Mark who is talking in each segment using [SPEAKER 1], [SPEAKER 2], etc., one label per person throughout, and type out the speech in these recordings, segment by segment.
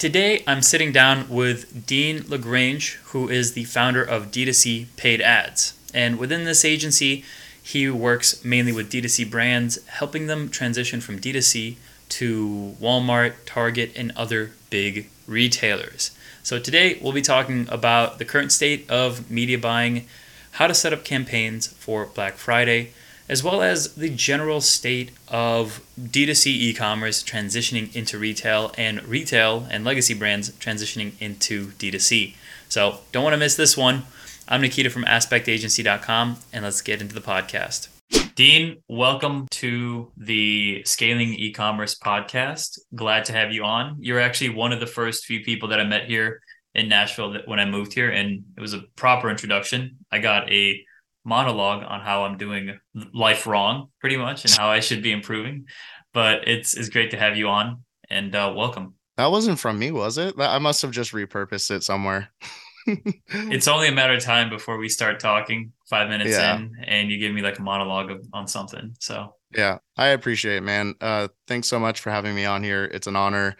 [SPEAKER 1] Today, I'm sitting down with Dean LaGrange, who is the founder of D2C Paid Ads. And within this agency, he works mainly with D2C brands, helping them transition from D2C to Walmart, Target, and other big retailers. So, today we'll be talking about the current state of media buying, how to set up campaigns for Black Friday, as well as the general state of D2C e commerce transitioning into retail and retail and legacy brands transitioning into D2C. So, don't want to miss this one. I'm Nikita from AspektAgency.com, and let's get into the podcast. Dean, welcome to the Scaling E-commerce podcast. Glad to have you on. You're actually one of the first few people that I met here in Nashville when I moved here, and it was a proper introduction. I got a monologue on how I'm doing life wrong, pretty much, and how I should be improving. But it's it's great to have you on, and uh, welcome.
[SPEAKER 2] That wasn't from me, was it? I must have just repurposed it somewhere.
[SPEAKER 1] it's only a matter of time before we start talking five minutes yeah. in and you give me like a monologue of, on something so
[SPEAKER 2] yeah i appreciate it man uh thanks so much for having me on here it's an honor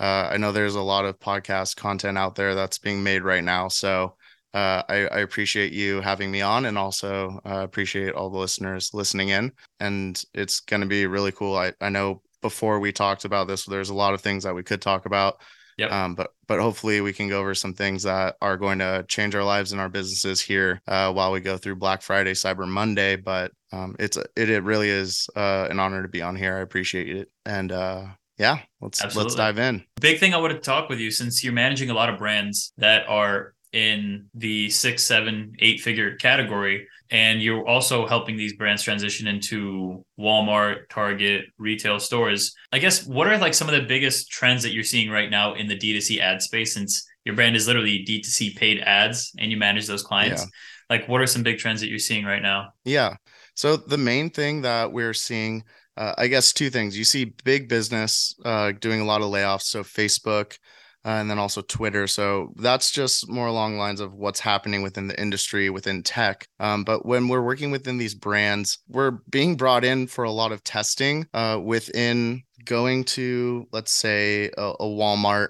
[SPEAKER 2] uh i know there's a lot of podcast content out there that's being made right now so uh, I, I, appreciate you having me on and also uh, appreciate all the listeners listening in. And it's going to be really cool. I, I know before we talked about this, there's a lot of things that we could talk about.
[SPEAKER 1] Yep.
[SPEAKER 2] Um, but but hopefully we can go over some things that are going to change our lives and our businesses here uh, while we go through Black Friday, Cyber Monday. But um, it's it it really is uh, an honor to be on here. I appreciate it, and uh, yeah, let's Absolutely. let's dive in.
[SPEAKER 1] Big thing I want to talk with you since you're managing a lot of brands that are in the six, seven, eight figure category. And you're also helping these brands transition into Walmart, Target, retail stores. I guess what are like some of the biggest trends that you're seeing right now in the D2C ad space since your brand is literally D2C paid ads and you manage those clients? Yeah. Like what are some big trends that you're seeing right now?
[SPEAKER 2] Yeah. So the main thing that we're seeing uh, I guess two things. You see big business uh, doing a lot of layoffs. So Facebook, uh, and then also Twitter. So that's just more along lines of what's happening within the industry, within tech. Um, but when we're working within these brands, we're being brought in for a lot of testing uh, within going to, let's say, a, a Walmart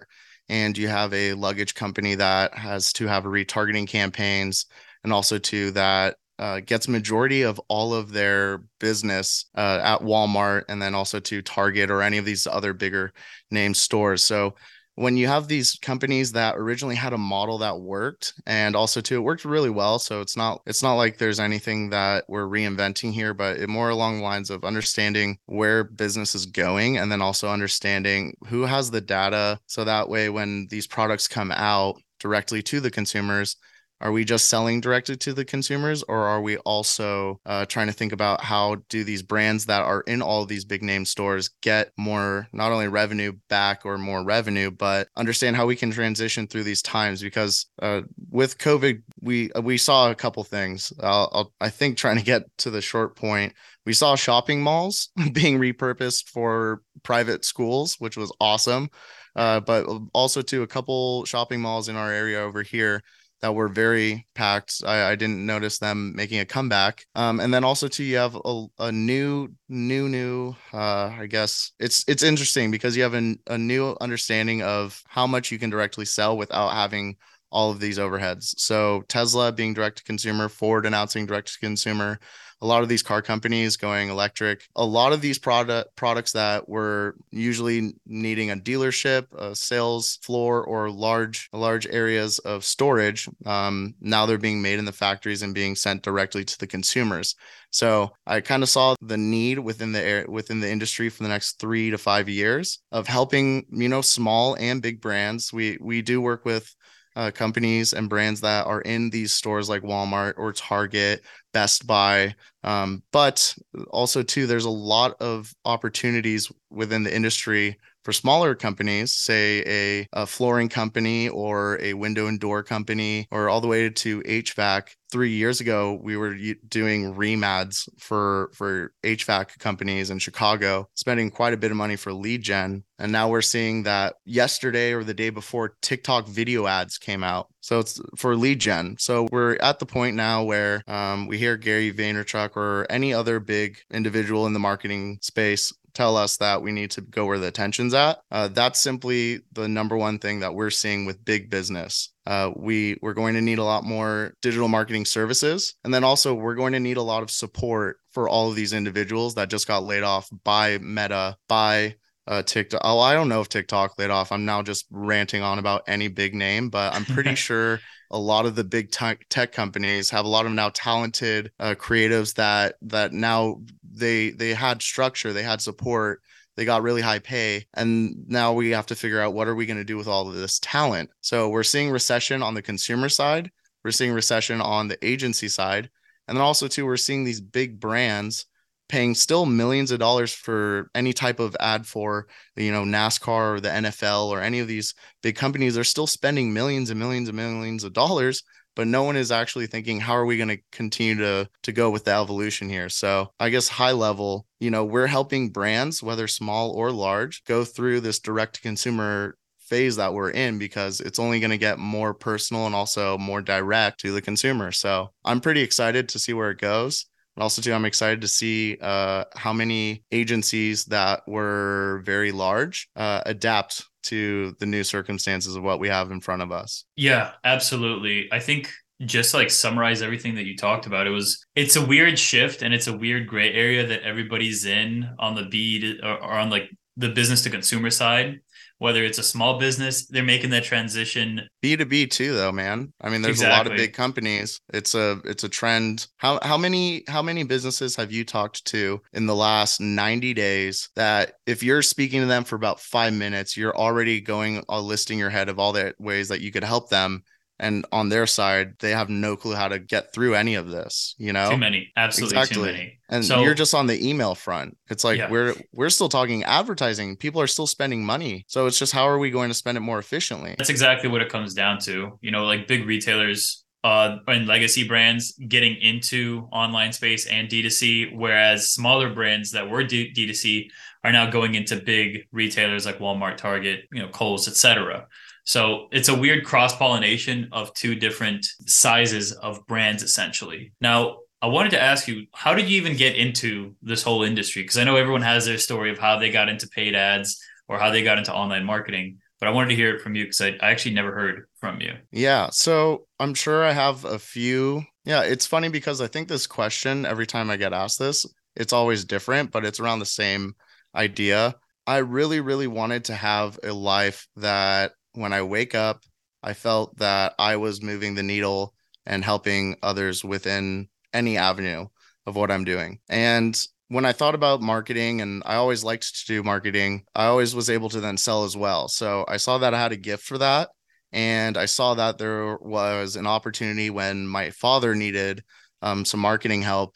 [SPEAKER 2] and you have a luggage company that has to have retargeting campaigns and also to that uh, gets majority of all of their business uh, at Walmart and then also to Target or any of these other bigger name stores. So when you have these companies that originally had a model that worked and also too it worked really well so it's not it's not like there's anything that we're reinventing here but it more along the lines of understanding where business is going and then also understanding who has the data so that way when these products come out directly to the consumers are we just selling directly to the consumers or are we also uh, trying to think about how do these brands that are in all these big name stores get more not only revenue back or more revenue but understand how we can transition through these times? Because uh, with covid we uh, we saw a couple things. I'll, I'll, i think trying to get to the short point we saw shopping malls being repurposed for private schools which was awesome. Uh, but also to a couple shopping malls in our area over here that were very packed. I, I didn't notice them making a comeback. Um, and then also too, you have a, a new, new, new. Uh, I guess it's it's interesting because you have a, a new understanding of how much you can directly sell without having all of these overheads. So Tesla being direct to consumer, Ford announcing direct to consumer, a lot of these car companies going electric. A lot of these product products that were usually needing a dealership, a sales floor, or large large areas of storage, um, now they're being made in the factories and being sent directly to the consumers. So I kind of saw the need within the air, within the industry for the next three to five years of helping you know small and big brands. We we do work with uh, companies and brands that are in these stores like Walmart or Target, Best Buy. Um, but also, too, there's a lot of opportunities within the industry for smaller companies, say a, a, flooring company or a window and door company, or all the way to HVAC. Three years ago, we were doing remads for for HVAC companies in Chicago, spending quite a bit of money for lead gen. And now we're seeing that yesterday or the day before, TikTok video ads came out. So it's for lead gen. So we're at the point now where um, we hear Gary Vaynerchuk or any other big individual in the marketing space tell us that we need to go where the attention's at. Uh, that's simply the number one thing that we're seeing with big business. Uh, we we're going to need a lot more digital marketing services, and then also we're going to need a lot of support for all of these individuals that just got laid off by Meta, by uh, TikTok. Oh, I don't know if TikTok laid off. I'm now just ranting on about any big name, but I'm pretty sure a lot of the big tech, tech companies have a lot of now talented uh, creatives that that now they they had structure, they had support, they got really high pay, and now we have to figure out what are we going to do with all of this talent. So we're seeing recession on the consumer side, we're seeing recession on the agency side, and then also too we're seeing these big brands paying still millions of dollars for any type of ad for you know NASCAR or the NFL or any of these big companies they're still spending millions and millions and millions of dollars but no one is actually thinking how are we going to continue to to go with the evolution here? So i guess high level you know we're helping brands whether small or large go through this direct to consumer phase that we're in because it's only going to get more personal and also more direct to the consumer. So i'm pretty excited to see where it goes and also, too, I'm excited to see uh, how many agencies that were very large uh, adapt to the new circumstances of what we have in front of us.
[SPEAKER 1] Yeah, absolutely. I think just like summarize everything that you talked about it was it's a weird shift and it's a weird gray area that everybody's in on the bead or, or on like the business to consumer side whether it's a small business, they're making that transition.
[SPEAKER 2] B2B too though, man. I mean, there's exactly. a lot of big companies. It's a it's a trend. How how many how many businesses have you talked to in the last 90 days that if you're speaking to them for about 5 minutes, you're already going uh, listing your head of all the ways that you could help them and on their side they have no clue how to get through any of this you know?
[SPEAKER 1] Too many. Absolutely exactly. too many.
[SPEAKER 2] And so, you're just on the email front. It's like yeah. we're we're still talking advertising. People are still spending money. So it's just how are we going to spend it more efficiently?
[SPEAKER 1] That's exactly what it comes down to. You know like big retailers uh, and legacy brands getting into online space and D2C, whereas smaller brands that were D- D2C are now going into big retailers like Walmart, Target, you know, Kohl's, etc. So it's a weird cross pollination of two different sizes of brands, essentially. Now, I wanted to ask you, how did you even get into this whole industry? Because I know everyone has their story of how they got into paid ads or how they got into online marketing, but I wanted to hear it from you because I, I actually never heard from you.
[SPEAKER 2] Yeah. So I'm sure I have a few. Yeah. It's funny because I think this question, every time I get asked this, it's always different, but it's around the same idea. I really, really wanted to have a life that when I wake up, I felt that I was moving the needle and helping others within any avenue of what I'm doing. And when I thought about marketing, and I always liked to do marketing, I always was able to then sell as well. So I saw that I had a gift for that. And I saw that there was an opportunity when my father needed um, some marketing help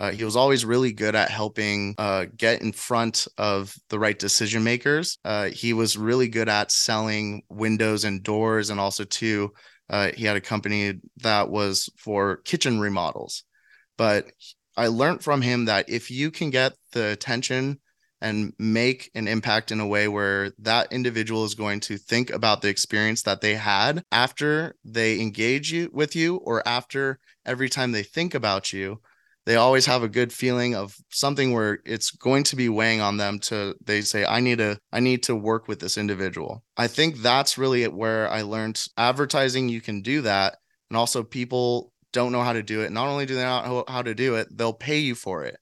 [SPEAKER 2] uh, he was always really good at helping uh, get in front of the right decision makers. Uh, he was really good at selling windows and doors, and also too, uh, he had a company that was for kitchen remodels. But I learned from him that if you can get the attention and make an impact in a way where that individual is going to think about the experience that they had after they engage you with you or after every time they think about you they always have a good feeling of something where it's going to be weighing on them to they say i need to i need to work with this individual. I think that's really where i learned advertising you can do that and also people don't know how to do it. Not only do they not know how to do it they'll pay you for it.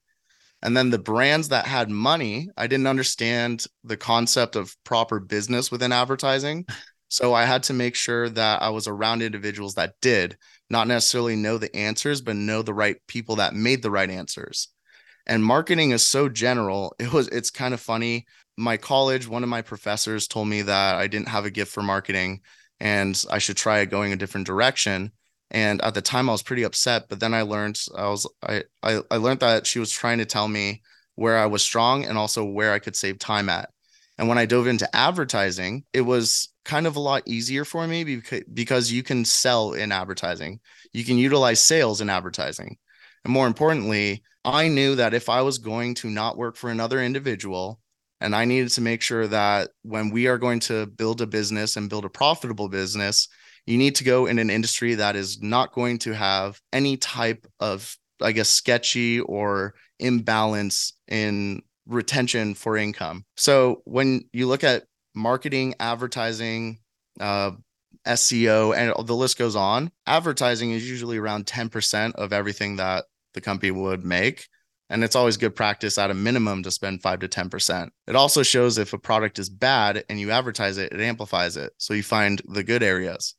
[SPEAKER 2] And then the brands that had money i didn't understand the concept of proper business within advertising. So i had to make sure that i was around individuals that did not necessarily know the answers, but know the right people that made the right answers. And marketing is so general. It was it's kind of funny. My college, one of my professors told me that I didn't have a gift for marketing and I should try going a different direction. And at the time I was pretty upset, but then I learned I was I I, I learned that she was trying to tell me where I was strong and also where I could save time at. And when I dove into advertising, it was kind of a lot easier for me because, because you can sell in advertising. You can utilize sales in advertising. And more importantly, I knew that if I was going to not work for another individual, and I needed to make sure that when we are going to build a business and build a profitable business, you need to go in an industry that is not going to have any type of, I guess, sketchy or imbalance in retention for income. So when you look at marketing, advertising, uh, SEO, and the list goes on, advertising is usually around 10% of everything that the company would make. And it's always good practice at a minimum to spend five to 10%. It also shows if a product is bad and you advertise it, it amplifies it. So you find the good areas.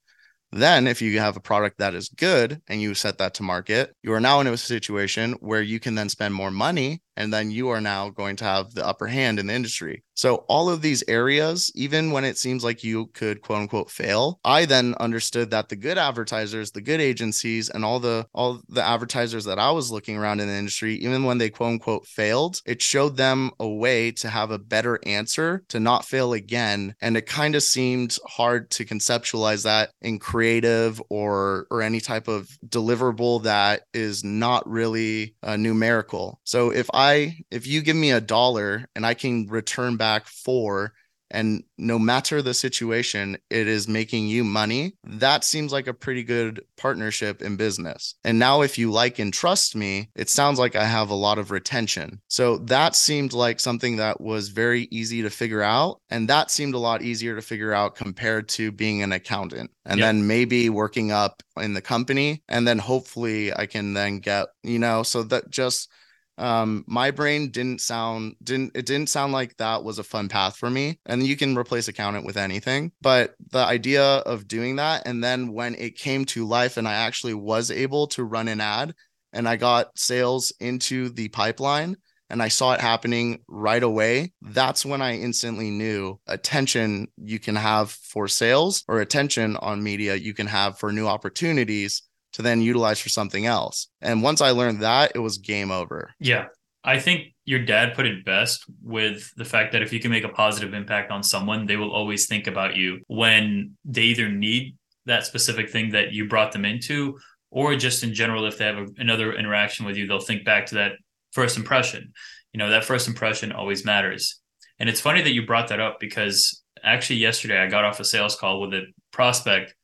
[SPEAKER 2] Then, if you have a product that is good and you set that to market, you are now in a situation where you can then spend more money and then you are now going to have the upper hand in the industry. So all of these areas, even when it seems like you could quote unquote fail, I then understood that the good advertisers, the good agencies, and all the all the advertisers that I was looking around in the industry, even when they quote unquote failed, it showed them a way to have a better answer to not fail again. And it kind of seemed hard to conceptualize that in creative or or any type of deliverable that is not really uh, numerical. So if I I if you give me a dollar and I can return back four and no matter the situation it is making you money that seems like a pretty good partnership in business and now if you like and trust me it sounds like i have a lot of retention so that seemed like something that was very easy to figure out and that seemed a lot easier to figure out compared to being an accountant and yep. then maybe working up in the company and then hopefully i can then get you know so that just um my brain didn't sound didn't it didn't sound like that was a fun path for me and you can replace accountant with anything but the idea of doing that and then when it came to life and i actually was able to run an ad and i got sales into the pipeline and I saw it happening right away, that's when I instantly knew attention you can have for sales or attention on media you can have for new opportunities to then utilize for something else. And once I learned that, it was game over.
[SPEAKER 1] Yeah. I think your dad put it best with the fact that if you can make a positive impact on someone, they will always think about you when they either need that specific thing that you brought them into, or just in general, if they have a, another interaction with you, they'll think back to that first impression. You know, that first impression always matters. And it's funny that you brought that up because actually, yesterday I got off a sales call with a prospect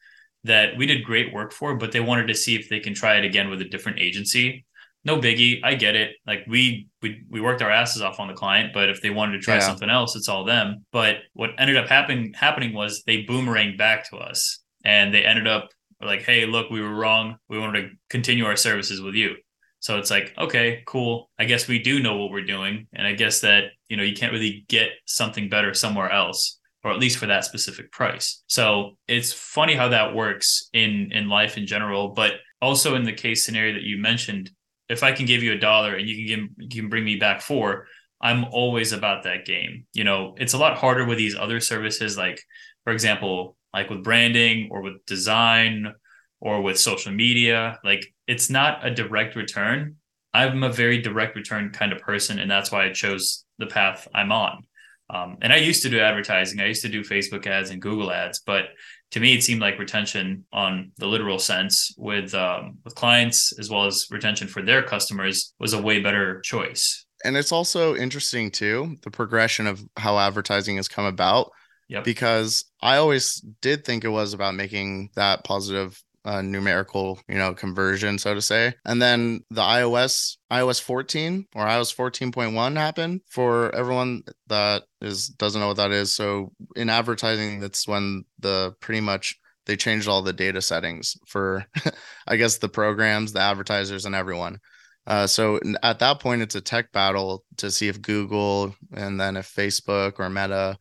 [SPEAKER 1] that we did great work for, but they wanted to see if they can try it again with a different agency. No biggie. I get it. Like we we we worked our asses off on the client, but if they wanted to try yeah. something else, it's all them. But what ended up happening happening was they boomeranged back to us and they ended up like, hey, look, we were wrong. We wanted to continue our services with you. So it's like, okay, cool. I guess we do know what we're doing. And I guess that, you know, you can't really get something better somewhere else or at least for that specific price. So it's funny how that works in in life in general, but also in the case scenario that you mentioned, if I can give you a dollar and you can give you can bring me back four, I'm always about that game. You know, it's a lot harder with these other services like for example, like with branding or with design or with social media, like it's not a direct return. I'm a very direct return kind of person and that's why I chose the path I'm on. Um, and I used to do advertising. I used to do Facebook ads and Google ads, but to me, it seemed like retention on the literal sense with um, with clients as well as retention for their customers was a way better choice.
[SPEAKER 2] And it's also interesting too the progression of how advertising has come about. Yep. Because I always did think it was about making that positive uh, numerical, you know, conversion, so to say. And then the iOS iOS 14 or iOS 14.1 happened for everyone that is doesn't know what that is. So in advertising, that's when the pretty much they changed all the data settings for, I guess, the programs, the advertisers, and everyone. Uh, so at that point, it's a tech battle to see if Google and then if Facebook or Meta,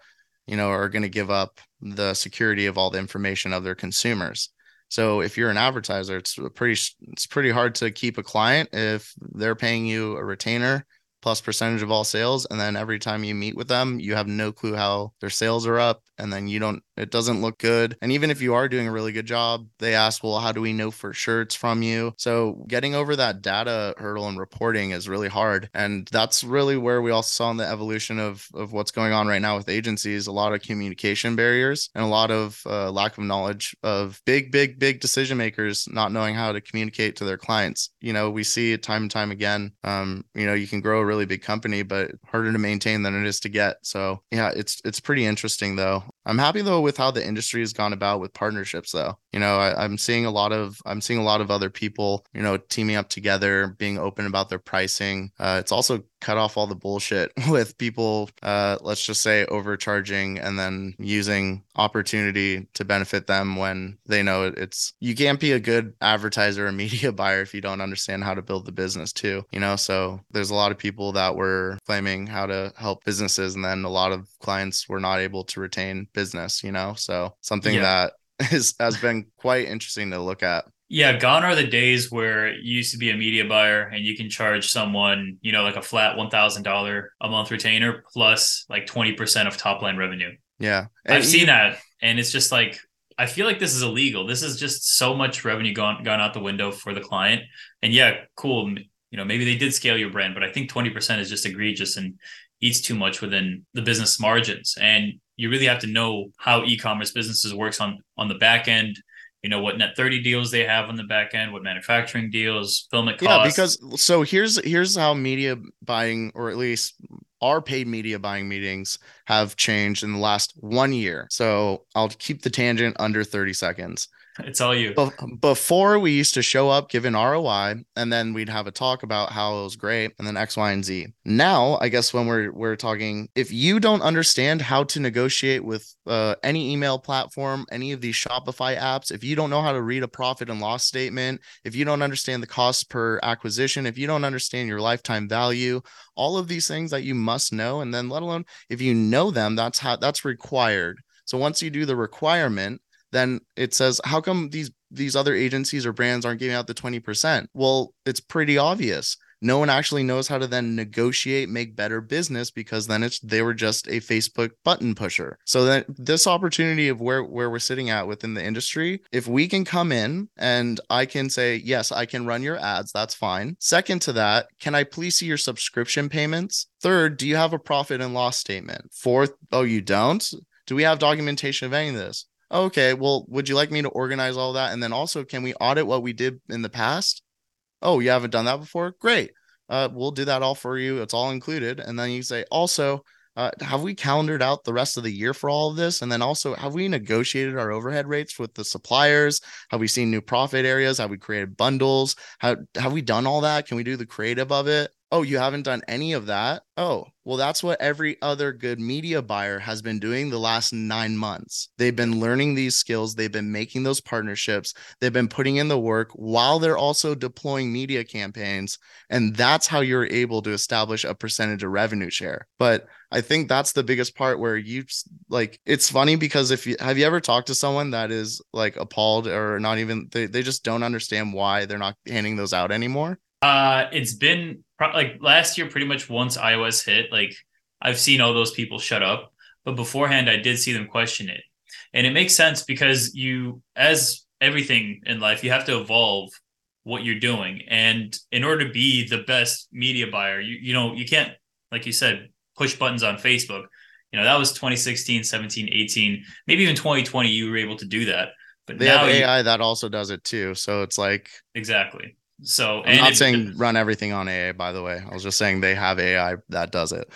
[SPEAKER 2] you know, are going to give up the security of all the information of their consumers. So if you're an advertiser, it's pretty it's pretty hard to keep a client if they're paying you a retainer plus percentage of all sales. And then every time you meet with them you have no clue how their sales are up. And then you don't it doesn't look good. And even if you are doing a really good job they ask well how do we know for sure it's from you? So getting over that data hurdle and reporting is really hard. And that's really where we also saw in the evolution of of what's going on right now with agencies a lot of communication barriers and a lot of uh, lack of knowledge of big big big decision makers not knowing how to communicate to their clients. You know we see it time and time again. Um you know you can grow a really big company, but harder to maintain than it is to get. So yeah, it's it's pretty interesting though. I'm happy though with how the industry has gone about with partnerships though. You know, I, I'm seeing a lot of I'm seeing a lot of other people, you know, teaming up together, being open about their pricing. Uh, it's also cut off all the bullshit with people uh let's just say overcharging and then using opportunity to benefit them when they know it's you can't be a good advertiser or media buyer if you don't understand how to build the business too you know? So there's a lot of people that were claiming how to help businesses and then a lot of clients were not able to retain business you know? So something yeah. that is has been quite interesting to look at
[SPEAKER 1] yeah, gone are the days where you used to be a media buyer and you can charge someone, you know, like a flat one thousand dollar a month retainer plus like twenty percent of top line revenue.
[SPEAKER 2] Yeah,
[SPEAKER 1] and I've seen that, and it's just like I feel like this is illegal. This is just so much revenue gone gone out the window for the client. And yeah, cool. You know, maybe they did scale your brand, but I think twenty percent is just egregious and eats too much within the business margins. And you really have to know how e-commerce businesses works on on the back end you know what net 30 deals they have on the back end what manufacturing deals fulfillment costs.
[SPEAKER 2] yeah because so here's here's how media buying or at least our paid media buying meetings have changed in the last one year so i'll keep the tangent under 30 seconds
[SPEAKER 1] it's all you.
[SPEAKER 2] Before we used to show up, give an ROI, and then we'd have a talk about how it was great, and then X, Y, and Z. Now, I guess when we're we're talking, if you don't understand how to negotiate with uh, any email platform, any of these Shopify apps, if you don't know how to read a profit and loss statement, if you don't understand the cost per acquisition, if you don't understand your lifetime value, all of these things that you must know, and then let alone if you know them, that's how that's required. So once you do the requirement, then it says how come these these other agencies or brands aren't giving out the 20% well it's pretty obvious. No one actually knows how to then negotiate make better business because then it's they were just a facebook button pusher. So that this opportunity of where where we're sitting at within the industry if we can come in and i can say yes i can run your ads that's fine. Second to that can i please see your subscription payments? Third do you have a profit and loss statement? Fourth oh you don't? Do we have documentation of any of this okay, well, would you like me to organize all that? And then also, can we audit what we did in the past? Oh, you haven't done that before? Great. Uh, we'll do that all for you. It's all included. And then you say, also, uh, have we calendared out the rest of the year for all of this? And then also, have we negotiated our overhead rates with the suppliers? Have we seen new profit areas? Have we created bundles? How have we done all that? Can we do the creative of it? Oh, you haven't done any of that? Oh, well, that's what every other good media buyer has been doing the last nine months. They've been learning these skills, they've been making those partnerships, they've been putting in the work while they're also deploying media campaigns. And that's how you're able to establish a percentage of revenue share. But I think that's the biggest part where you like it's funny because if you have you ever talked to someone that is like appalled or not even they, they just don't understand why they're not handing those out anymore?
[SPEAKER 1] Uh, it's been like last year, pretty much once iOS hit, like I've seen all those people shut up, but beforehand, I did see them question it, and it makes sense because you, as everything in life, you have to evolve what you're doing, and in order to be the best media buyer, you you know you can't, like you said, push buttons on Facebook. You know that was 2016, 17, 18, maybe even 2020. You were able to do that, but
[SPEAKER 2] they now have AI you, that also does it too. So it's like
[SPEAKER 1] exactly so
[SPEAKER 2] I'm not saying run everything on AA, by the way. I was just saying they have AI that does it.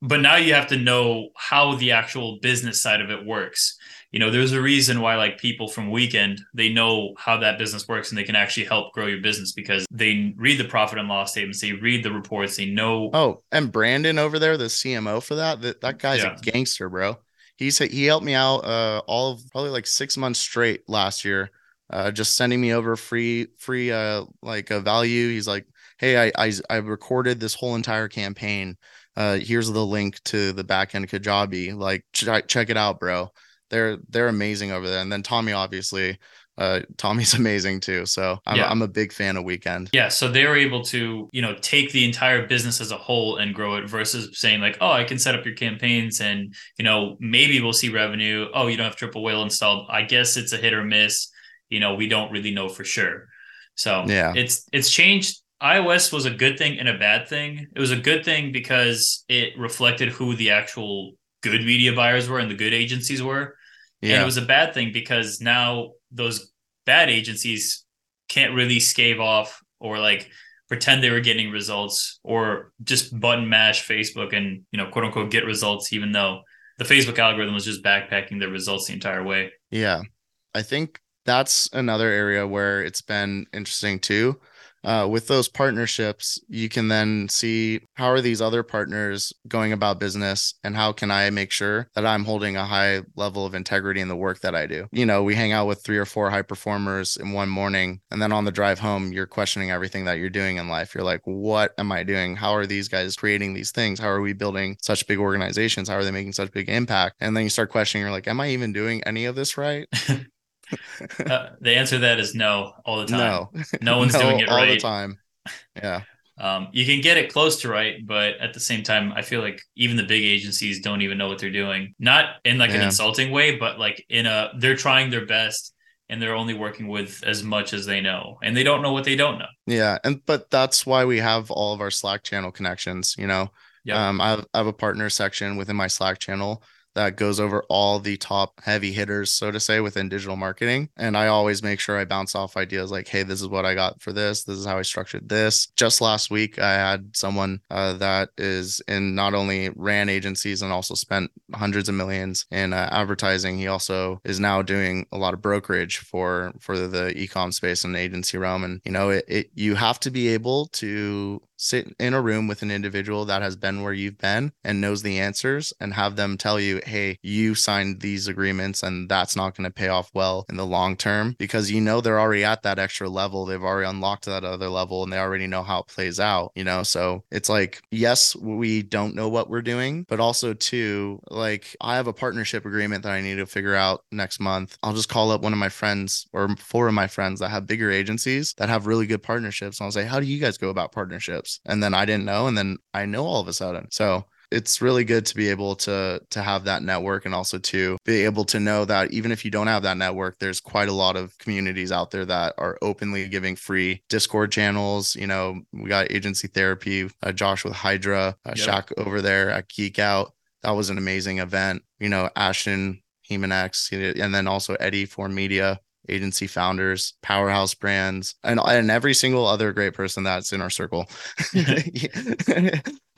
[SPEAKER 1] But now you have to know how the actual business side of it works. You know, there's a reason why like people from Weekend, they know how that business works and they can actually help grow your business because they read the profit and loss statements, they read the reports, they know
[SPEAKER 2] Oh, and Brandon over there, the CMO for that, that, that guy's yeah. a gangster, bro. He's he helped me out uh all of probably like 6 months straight last year uh, just sending me over free free uh like a value. He's like hey I, I i recorded this whole entire campaign. Uh here's the link to the back end kajabi. Like ch- check it out bro. They're they're amazing over there. And then tommy obviously uh tommy's amazing too. So I'm, yeah. I'm a big fan of weekend.
[SPEAKER 1] Yeah so they were able to you know take the entire business as a whole and grow it versus saying like oh i can set up your campaigns and you know maybe we'll see revenue. Oh you don't have triple whale installed. I guess it's a hit or miss you know we don't really know for sure. So yeah. it's it's changed. ios was a good thing and a bad thing. It was a good thing because it reflected who the actual good media buyers were and the good agencies were. Yeah. and it was a bad thing because now those bad agencies can't really scave off or like pretend they were getting results or just button mash facebook and you know quote unquote get results even though the facebook algorithm was just backpacking the results the entire way.
[SPEAKER 2] Yeah. I think that's another area where it's been interesting too. uh, with those partnerships, you can then see how are these other partners going about business and how can I make sure that I'm holding a high level of integrity in the work that I do. You know, we hang out with three or four high performers in one morning, and then on the drive home, you're questioning everything that you're doing in life. You're like, what am I doing? How are these guys creating these things? How are we building such big organizations? How are they making such big impact? And then you start questioning, you're like, am I even doing any of this right?
[SPEAKER 1] uh, the answer to that is no all the time.
[SPEAKER 2] No,
[SPEAKER 1] no one's
[SPEAKER 2] No,
[SPEAKER 1] doing it
[SPEAKER 2] all
[SPEAKER 1] right.
[SPEAKER 2] All the time. Yeah.
[SPEAKER 1] Um, you can get it close to right, but at the same time, I feel like even the big agencies don't even know what they're doing. Not in like an insulting way, but like in a they're trying their best and they're only working with as much as they know, and they don't know what they don't know.
[SPEAKER 2] Yeah, and but that's why we have all of our Slack channel connections. You know,
[SPEAKER 1] Yep.
[SPEAKER 2] um, I have, I have a partner section within my Slack channel that goes over all the top heavy hitters, so to say, within digital marketing. And I always make sure I bounce off ideas like, "Hey, this is what I got for this. This is how I structured this." Just last week, I had someone uh, that is in not only ran agencies and also spent hundreds of millions in uh, advertising. He also is now doing a lot of brokerage for for the ecom space and agency realm. And you know, it, it you have to be able to sit in a room with an individual that has been where you've been and knows the answers and have them tell you, hey, you signed these agreements and that's not going to pay off well in the long term because you know they're already at that extra level. They've already unlocked that other level and they already know how it plays out, you know? So it's like, yes, we don't know what we're doing, but also, too, like I have a partnership agreement that I need to figure out next month. I'll just call up one of my friends or four of my friends that have bigger agencies that have really good partnerships. And I'll say, how do you guys go about partnerships? And then I didn't know. And then I know all of a sudden. So it's really good to be able to to have that network and also to be able to know that even if you don't have that network there's quite a lot of communities out there that are openly giving free discord channels you know we got agency therapy uh, josh with hydra uh,
[SPEAKER 1] Yep.
[SPEAKER 2] Shaq over there at geek out that was an amazing event you know ashton Hemonex, and then also eddie for media agency founders powerhouse brands and and every single other great person that's in our circle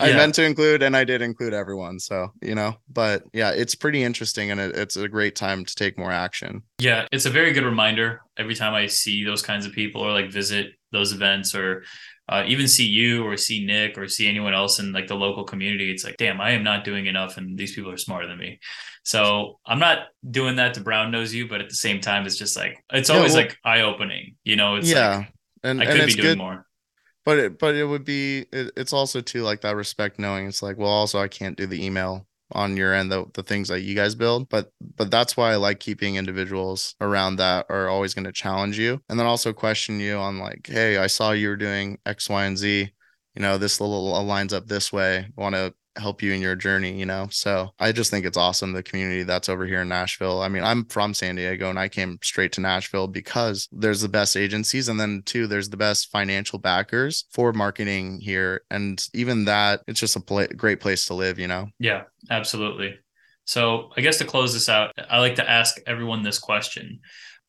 [SPEAKER 2] I
[SPEAKER 1] Yeah.
[SPEAKER 2] meant to include and I did include everyone. So, you know, but yeah, it's pretty interesting and it, it's a great time to take more action.
[SPEAKER 1] Yeah, it's a very good reminder every time I see those kinds of people or like visit those events or uh, even see you or see Nick or see anyone else in like the local community. It's like, damn, I am not doing enough, and these people are smarter than me. So I'm not doing that to brown nose you, but at the same time, it's just like it's
[SPEAKER 2] Yeah,
[SPEAKER 1] always
[SPEAKER 2] well-
[SPEAKER 1] like eye opening. You know, it's
[SPEAKER 2] yeah.
[SPEAKER 1] like
[SPEAKER 2] and
[SPEAKER 1] I
[SPEAKER 2] and
[SPEAKER 1] could be doing
[SPEAKER 2] good,
[SPEAKER 1] more.
[SPEAKER 2] but it, but it would be, it, it's also too like that respect knowing it's like, well, also I can't do the email on your end, the, the things that you guys build, but, but that's why I like keeping individuals around that are always going to challenge you. And then also question you on like, Hey, I saw you were doing X, Y, and Z, you know, this little aligns up this way. want to help you in your journey, you know? So I just think it's awesome. The community that's over here in Nashville. I mean, I'm from San Diego and I came straight to Nashville because there's the best agencies. And then two, there's the best financial backers for marketing here. And even that, it's just a pla- great place to live, you know?
[SPEAKER 1] Yeah, absolutely. So I guess to close this out, I like to ask everyone this question,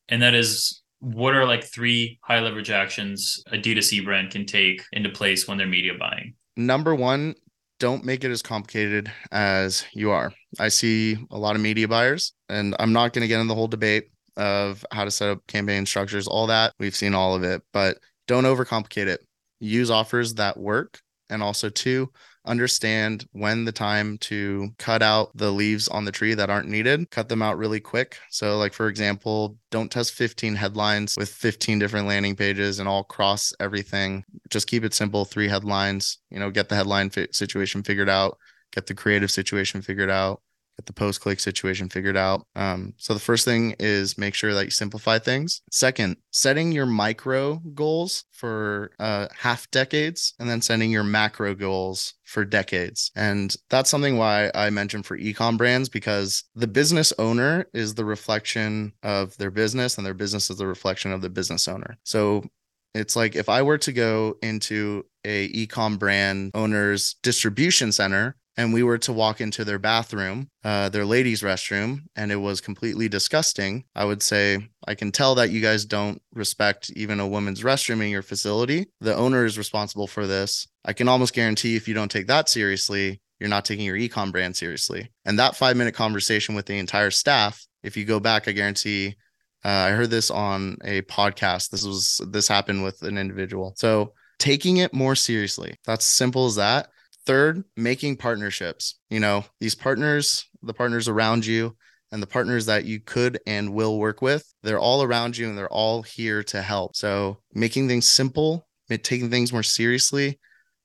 [SPEAKER 1] and that is what are like three high leverage actions a D2C brand can take into place when they're media buying?
[SPEAKER 2] Number one, don't make it as complicated as you are. I see a lot of media buyers, and I'm not going to get in the whole debate of how to set up campaign structures, all that. We've seen all of it, but don't overcomplicate it. Use offers that work. And also, two, understand when the time to cut out the leaves on the tree that aren't needed, cut them out really quick. So, like, for example, don't test 15 headlines with 15 different landing pages and all cross everything just keep it simple three headlines you know get the headline fi- situation figured out get the creative situation figured out get the post click situation figured out. Um, so the first thing is make sure that you simplify things. Second setting your micro goals for uh, half decades and then setting your macro goals for decades. And that's something why i mentioned for ecom brands because the business owner is the reflection of their business and their business is the reflection of the business owner. So it's like if I were to go into a ecom brand owner's distribution center and we were to walk into their bathroom, uh, their ladies' restroom, and it was completely disgusting, I would say, I can tell that you guys don't respect even a woman's restroom in your facility. The owner is responsible for this. I can almost guarantee if you don't take that seriously, you're not taking your ecom brand seriously. And that five minute conversation with the entire staff, if you go back, I guarantee Uh, I heard this on a podcast. This was this happened with an individual. So taking it more seriously. That's simple as that. Third, making partnerships. You know, these partners, the partners around you, and the partners that you could and will work with, they're all around you and they're all here to help. So making things simple, taking things more seriously,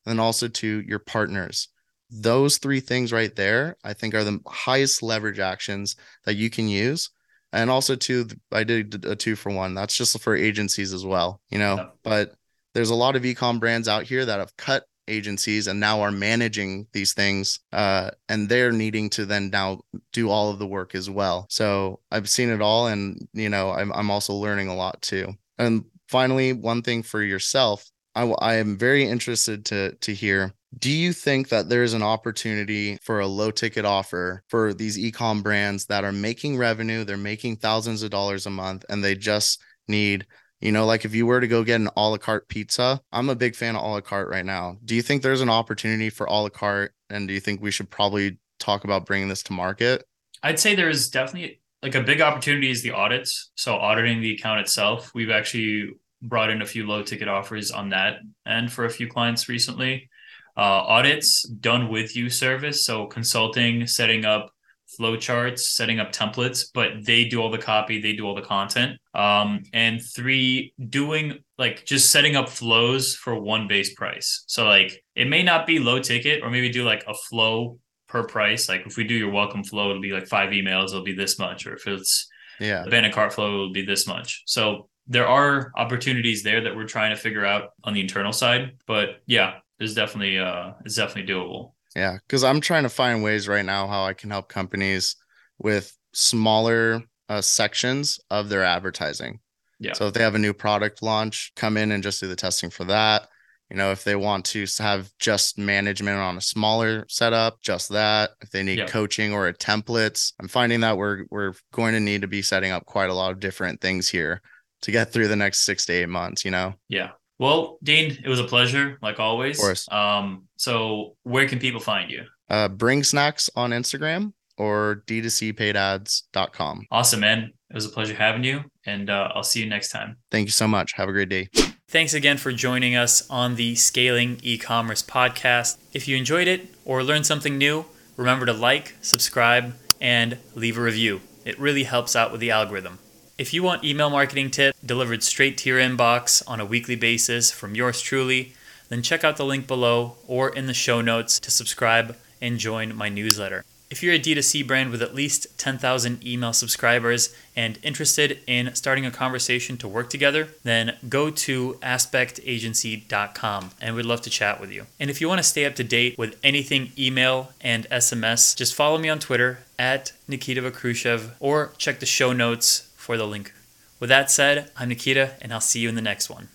[SPEAKER 2] and also to your partners. Those three things right there, I think, are the highest leverage actions that you can use. And also, to I did a two for one. That's just for agencies as well, you know. Yeah. But there's a lot of ecom brands out here that have cut agencies and now are managing these things uh, and they're needing to then now do all of the work as well. So i've seen it all and you know i'm, I'm also learning a lot too. And finally one thing for yourself I, I am very interested to to hear do you think that there's an opportunity for a low ticket offer for these ecom brands that are making revenue they're making thousands of dollars a month and they just need you know, like if you were to go get an a la carte pizza, I'm a big fan of a la carte right now. Do you think there's an opportunity for a la carte? And do you think we should probably talk about bringing this to market?
[SPEAKER 1] I'd say there's definitely like a big opportunity is the audits. So auditing the account itself. We've actually brought in a few low ticket offers on that and for a few clients recently. Uh, audits done with you service. So consulting, setting up flowcharts, setting up templates, but they do all the copy, they do all the content. Um, and three, doing like just setting up flows for one base price. So like it may not be low ticket, or maybe do like a flow per price. Like if we do your welcome flow, it'll be like five emails, it'll be this much, or if it's
[SPEAKER 2] yeah, the
[SPEAKER 1] abandoned cart flow, it'll be this much. So there are opportunities there that we're trying to figure out on the internal side. But yeah, it's definitely uh it's definitely doable.
[SPEAKER 2] Yeah, because I'm trying to find ways right now how I can help companies with smaller uh, sections of their advertising.
[SPEAKER 1] Yeah.
[SPEAKER 2] So if they have a new product launch, come in and just do the testing for that. You know, if they want to have just management on a smaller setup, just that. If they need yeah. coaching or a templates, I'm finding that we're we're going to need to be setting up quite a lot of different things here to get through the next six to eight months. You know.
[SPEAKER 1] Yeah. Well, Dean, it was a pleasure, like always.
[SPEAKER 2] Of course.
[SPEAKER 1] Um, so where can people find you?
[SPEAKER 2] Uh, bring snacks on Instagram or d2cpaidads.com.
[SPEAKER 1] Awesome, man. It was a pleasure having you, and uh, I'll see you next time.
[SPEAKER 2] Thank you so much. Have a great day.
[SPEAKER 1] Thanks again for joining us on the Scaling E-commerce podcast. If you enjoyed it or learned something new, remember to like, subscribe, and leave a review. It really helps out with the algorithm. If you want email marketing tips delivered straight to your inbox on a weekly basis from yours truly, then check out the link below or in the show notes to subscribe and join my newsletter. If you're a D2C brand with at least 10,000 email subscribers and interested in starting a conversation to work together, then go to aspektagency.com and we'd love to chat with you. And if you want to stay up to date with anything email and SMS, just follow me on Twitter at Nikita Vakrushev or check the show notes for the link. With that said, I'm Nikita, and I'll see you in the next one.